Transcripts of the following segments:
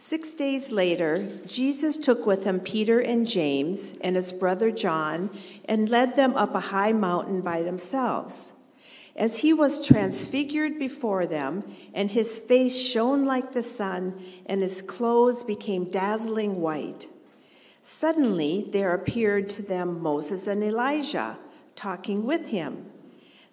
Six days later, Jesus took with him Peter and James and his brother John and led them up a high mountain by themselves. As he was transfigured before them, and his face shone like the sun, and his clothes became dazzling white. Suddenly there appeared to them Moses and Elijah talking with him.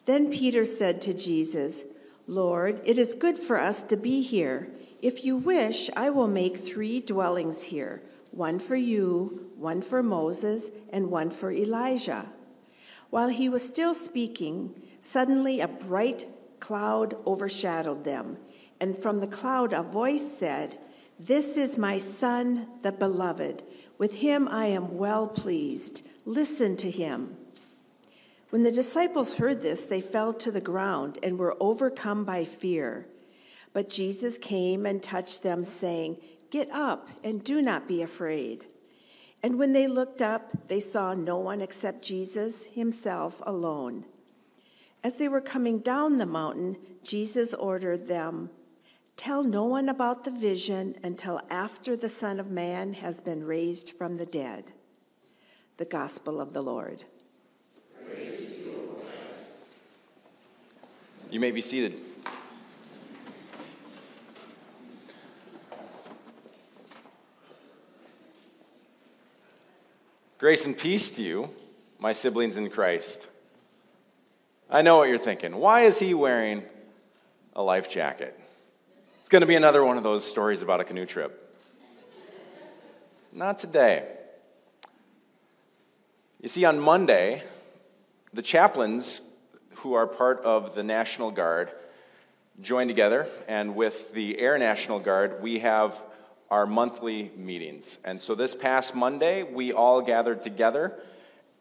Then Peter said to Jesus, Lord, it is good for us to be here. If you wish, I will make three dwellings here one for you, one for Moses, and one for Elijah. While he was still speaking, suddenly a bright cloud overshadowed them, and from the cloud a voice said, This is my Son, the Beloved. With him I am well pleased. Listen to him. When the disciples heard this, they fell to the ground and were overcome by fear. But Jesus came and touched them, saying, Get up and do not be afraid. And when they looked up, they saw no one except Jesus himself alone. As they were coming down the mountain, Jesus ordered them, Tell no one about the vision until after the Son of Man has been raised from the dead. The Gospel of the Lord. You may be seated. Grace and peace to you, my siblings in Christ. I know what you're thinking. Why is he wearing a life jacket? It's going to be another one of those stories about a canoe trip. Not today. You see, on Monday, the chaplains who are part of the National Guard join together, and with the Air National Guard, we have our monthly meetings. And so this past Monday, we all gathered together,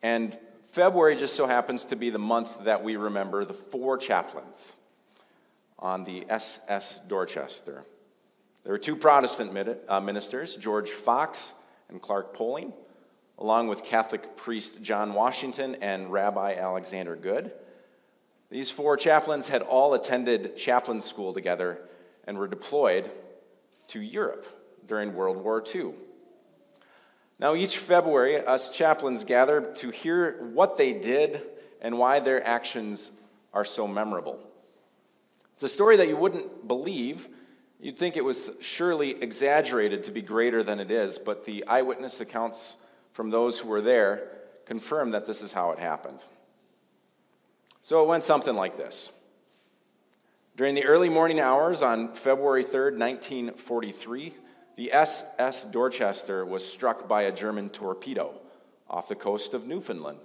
and February just so happens to be the month that we remember the four chaplains on the SS Dorchester. There were two Protestant uh, ministers, George Fox and Clark Poling, along with Catholic priest John Washington and Rabbi Alexander Goode. These four chaplains had all attended chaplain school together and were deployed to Europe during World War II. Now, each February, us chaplains gather to hear what they did and why their actions are so memorable. It's a story that you wouldn't believe. You'd think it was surely exaggerated to be greater than it is, but the eyewitness accounts from those who were there confirm that this is how it happened. So it went something like this. During the early morning hours on February 3rd, 1943, the SS Dorchester was struck by a German torpedo off the coast of Newfoundland.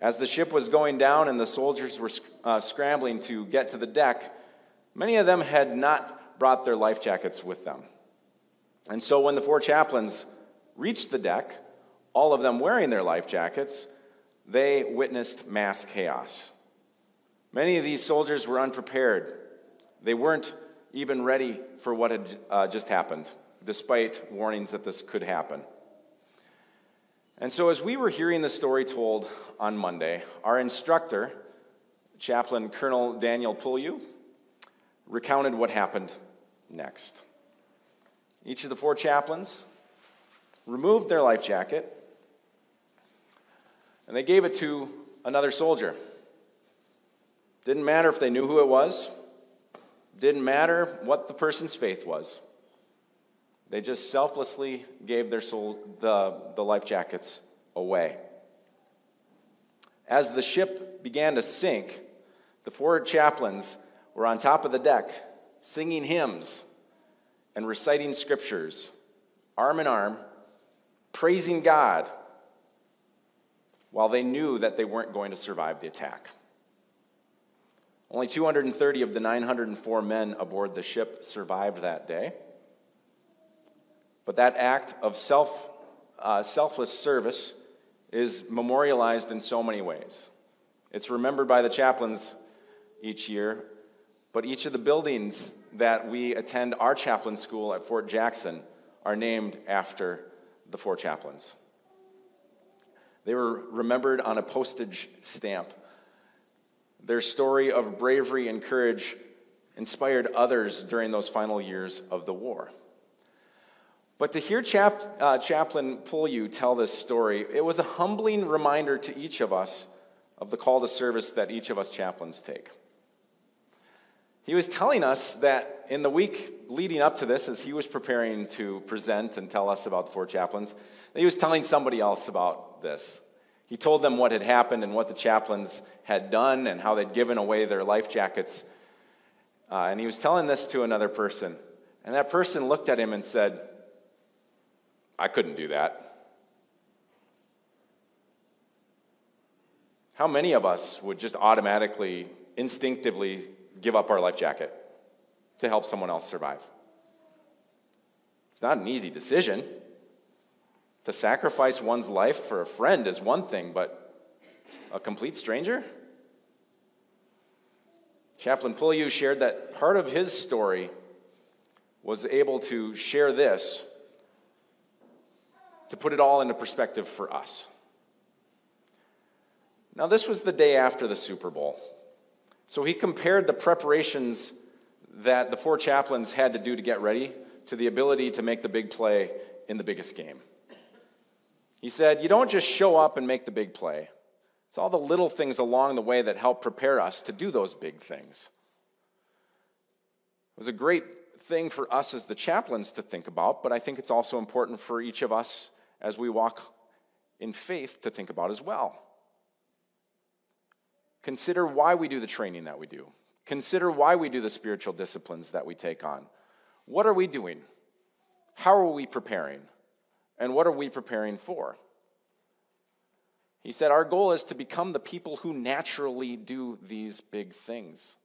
As the ship was going down and the soldiers were uh, scrambling to get to the deck, many of them had not brought their life jackets with them. And so when the four chaplains reached the deck, all of them wearing their life jackets, they witnessed mass chaos. Many of these soldiers were unprepared. They weren't even ready for what had uh, just happened, despite warnings that this could happen. And so, as we were hearing the story told on Monday, our instructor, Chaplain Colonel Daniel Pullew, recounted what happened next. Each of the four chaplains removed their life jacket and they gave it to another soldier. Didn't matter if they knew who it was, didn't matter what the person's faith was. They just selflessly gave their soul, the, the life jackets away. As the ship began to sink, the four chaplains were on top of the deck singing hymns and reciting scriptures, arm in arm, praising God, while they knew that they weren't going to survive the attack. Only 230 of the 904 men aboard the ship survived that day. But that act of self, uh, selfless service is memorialized in so many ways. It's remembered by the chaplains each year, but each of the buildings that we attend our chaplain school at Fort Jackson are named after the four chaplains. They were remembered on a postage stamp. Their story of bravery and courage inspired others during those final years of the war. But to hear Chap, uh, Chaplain Pullyu tell this story, it was a humbling reminder to each of us of the call to service that each of us chaplains take. He was telling us that in the week leading up to this, as he was preparing to present and tell us about the four chaplains, he was telling somebody else about this. He told them what had happened and what the chaplains had done and how they'd given away their life jackets. Uh, and he was telling this to another person. And that person looked at him and said, I couldn't do that. How many of us would just automatically, instinctively give up our life jacket to help someone else survive. It's not an easy decision. To sacrifice one's life for a friend is one thing, but a complete stranger? Chaplain Pullyu shared that part of his story was able to share this to put it all into perspective for us. Now, this was the day after the Super Bowl. So he compared the preparations that the four chaplains had to do to get ready to the ability to make the big play in the biggest game. He said, You don't just show up and make the big play, it's all the little things along the way that help prepare us to do those big things. It was a great thing for us as the chaplains to think about, but I think it's also important for each of us as we walk in faith to think about as well. Consider why we do the training that we do. Consider why we do the spiritual disciplines that we take on. What are we doing? How are we preparing? And what are we preparing for? He said, Our goal is to become the people who naturally do these big things.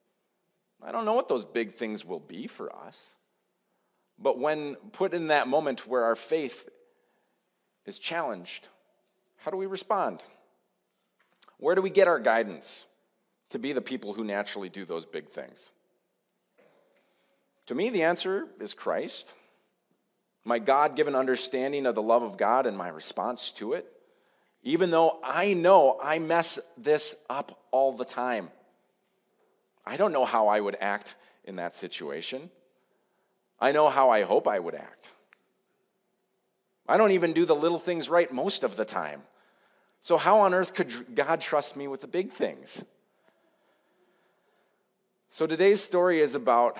I don't know what those big things will be for us, but when put in that moment where our faith is challenged, how do we respond? Where do we get our guidance to be the people who naturally do those big things? To me, the answer is Christ. My God given understanding of the love of God and my response to it, even though I know I mess this up all the time. I don't know how I would act in that situation. I know how I hope I would act. I don't even do the little things right most of the time. So, how on earth could God trust me with the big things? So, today's story is about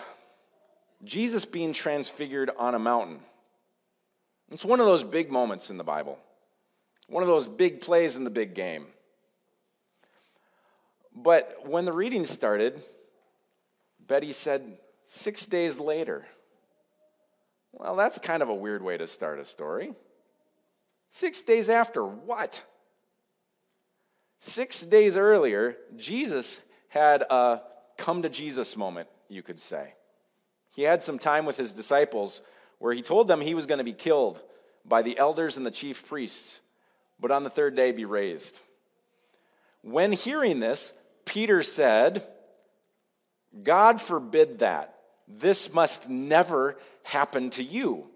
Jesus being transfigured on a mountain. It's one of those big moments in the Bible, one of those big plays in the big game. But when the reading started, Betty said, six days later. Well, that's kind of a weird way to start a story. Six days after what? Six days earlier, Jesus had a come to Jesus moment, you could say. He had some time with his disciples where he told them he was going to be killed by the elders and the chief priests, but on the third day be raised. When hearing this, Peter said, God forbid that. This must never happen to you.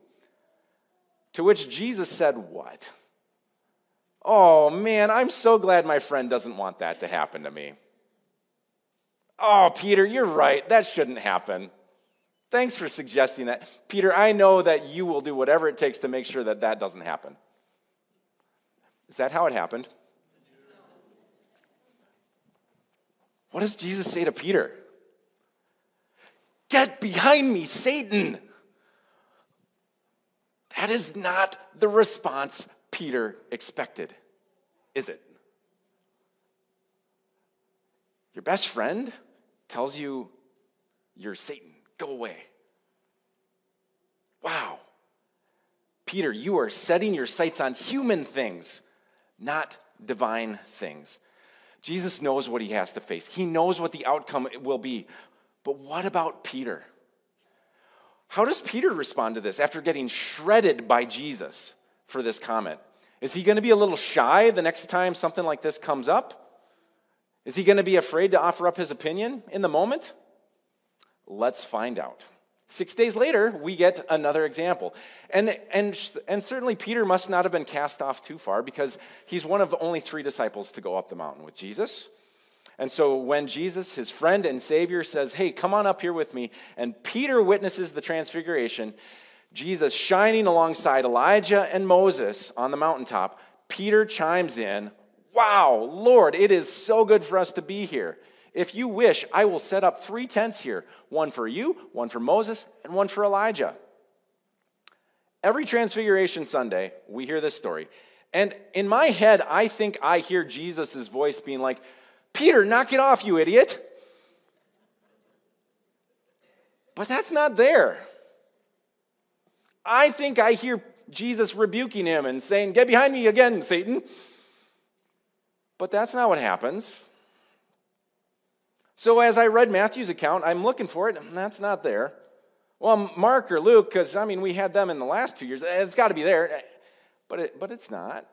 To which Jesus said, What? Oh man, I'm so glad my friend doesn't want that to happen to me. Oh, Peter, you're right. That shouldn't happen. Thanks for suggesting that. Peter, I know that you will do whatever it takes to make sure that that doesn't happen. Is that how it happened? What does Jesus say to Peter? Get behind me, Satan. That is not the response Peter expected, is it? Your best friend tells you you're Satan. Go away. Wow. Peter, you are setting your sights on human things, not divine things. Jesus knows what he has to face, he knows what the outcome will be. But what about Peter? How does Peter respond to this after getting shredded by Jesus for this comment? Is he going to be a little shy the next time something like this comes up? Is he going to be afraid to offer up his opinion in the moment? Let's find out. Six days later, we get another example. And, and, and certainly Peter must not have been cast off too far because he's one of only three disciples to go up the mountain with Jesus. And so when Jesus, his friend and Savior, says, Hey, come on up here with me, and Peter witnesses the transfiguration, Jesus shining alongside Elijah and Moses on the mountaintop, Peter chimes in, Wow, Lord, it is so good for us to be here. If you wish, I will set up three tents here one for you, one for Moses, and one for Elijah. Every Transfiguration Sunday, we hear this story. And in my head, I think I hear Jesus' voice being like, Peter, knock it off, you idiot. But that's not there. I think I hear Jesus rebuking him and saying, Get behind me again, Satan. But that's not what happens. So as I read Matthew's account, I'm looking for it, and that's not there. Well, Mark or Luke, because I mean, we had them in the last two years, it's got to be there, but, it, but it's not.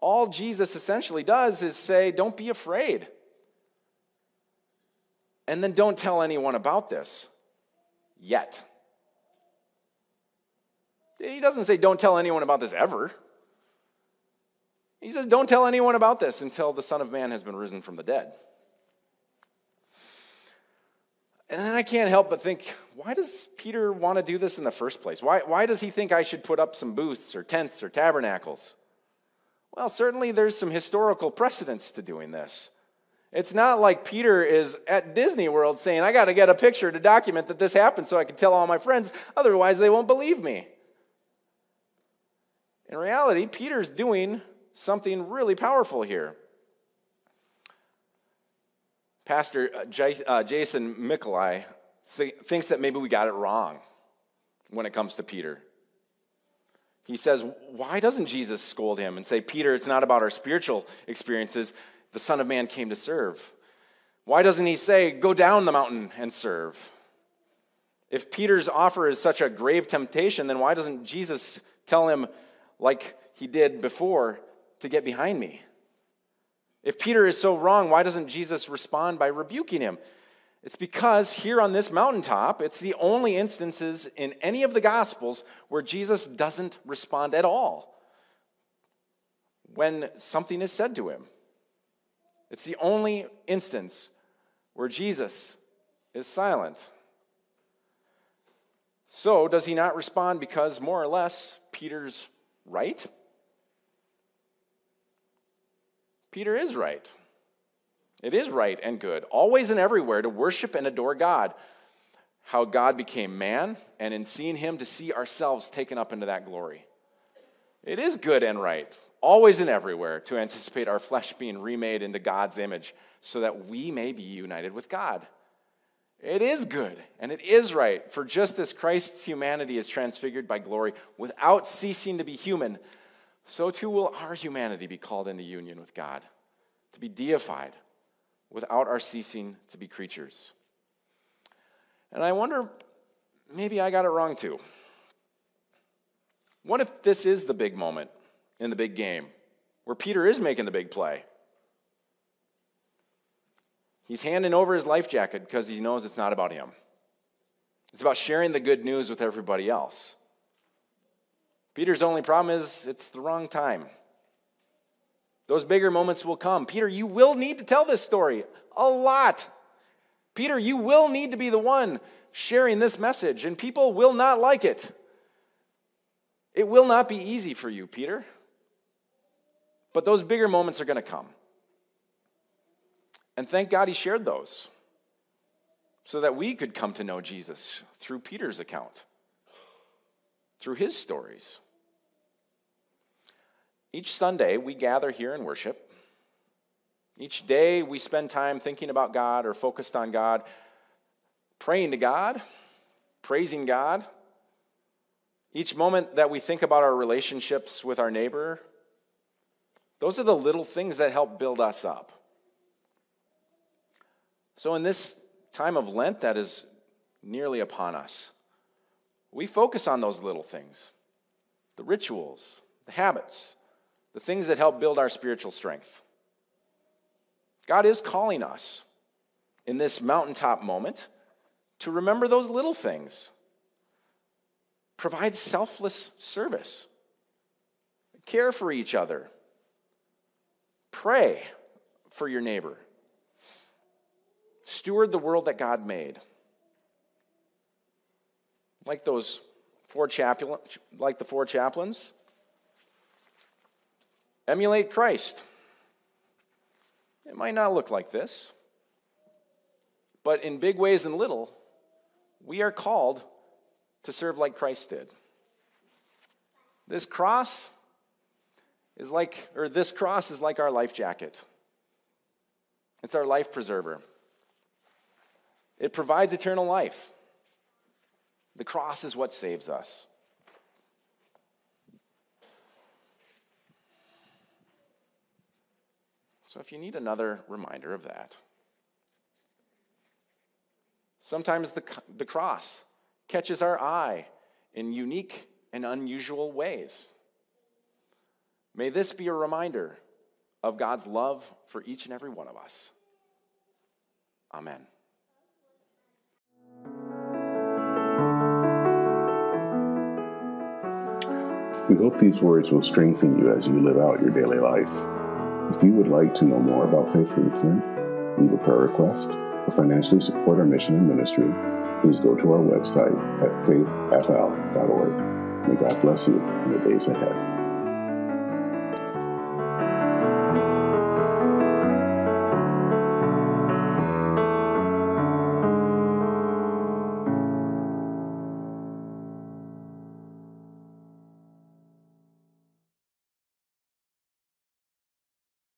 All Jesus essentially does is say, Don't be afraid. And then don't tell anyone about this yet. He doesn't say, Don't tell anyone about this ever. He says, Don't tell anyone about this until the Son of Man has been risen from the dead. And then I can't help but think, why does Peter want to do this in the first place? Why, why does he think I should put up some booths or tents or tabernacles? Well, certainly there's some historical precedence to doing this. It's not like Peter is at Disney World saying, I got to get a picture to document that this happened so I can tell all my friends, otherwise they won't believe me. In reality, Peter's doing something really powerful here. Pastor uh, uh, Jason Mikolai thinks that maybe we got it wrong when it comes to Peter he says, Why doesn't Jesus scold him and say, Peter, it's not about our spiritual experiences. The Son of Man came to serve. Why doesn't he say, Go down the mountain and serve? If Peter's offer is such a grave temptation, then why doesn't Jesus tell him, like he did before, to get behind me? If Peter is so wrong, why doesn't Jesus respond by rebuking him? It's because here on this mountaintop, it's the only instances in any of the Gospels where Jesus doesn't respond at all when something is said to him. It's the only instance where Jesus is silent. So, does he not respond because more or less Peter's right? Peter is right. It is right and good, always and everywhere, to worship and adore God. How God became man, and in seeing him, to see ourselves taken up into that glory. It is good and right, always and everywhere, to anticipate our flesh being remade into God's image so that we may be united with God. It is good and it is right, for just as Christ's humanity is transfigured by glory without ceasing to be human, so too will our humanity be called into union with God, to be deified without our ceasing to be creatures. And I wonder, maybe I got it wrong too. What if this is the big moment in the big game where Peter is making the big play? He's handing over his life jacket because he knows it's not about him. It's about sharing the good news with everybody else. Peter's only problem is it's the wrong time. Those bigger moments will come. Peter, you will need to tell this story a lot. Peter, you will need to be the one sharing this message, and people will not like it. It will not be easy for you, Peter. But those bigger moments are going to come. And thank God he shared those so that we could come to know Jesus through Peter's account, through his stories. Each Sunday, we gather here and worship. Each day, we spend time thinking about God or focused on God, praying to God, praising God. Each moment that we think about our relationships with our neighbor, those are the little things that help build us up. So, in this time of Lent that is nearly upon us, we focus on those little things the rituals, the habits, the things that help build our spiritual strength. God is calling us in this mountaintop moment to remember those little things. Provide selfless service, care for each other, pray for your neighbor, steward the world that God made. Like those four chaplain, like the four chaplains, emulate Christ. It might not look like this, but in big ways and little, we are called to serve like Christ did. This cross is like, or this cross is like our life jacket. It's our life preserver. It provides eternal life. The cross is what saves us. So, if you need another reminder of that, sometimes the, the cross catches our eye in unique and unusual ways. May this be a reminder of God's love for each and every one of us. Amen. We hope these words will strengthen you as you live out your daily life. If you would like to know more about Faith Lutheran, leave a prayer request, or financially support our mission and ministry, please go to our website at faithfl.org. May God bless you in the days ahead.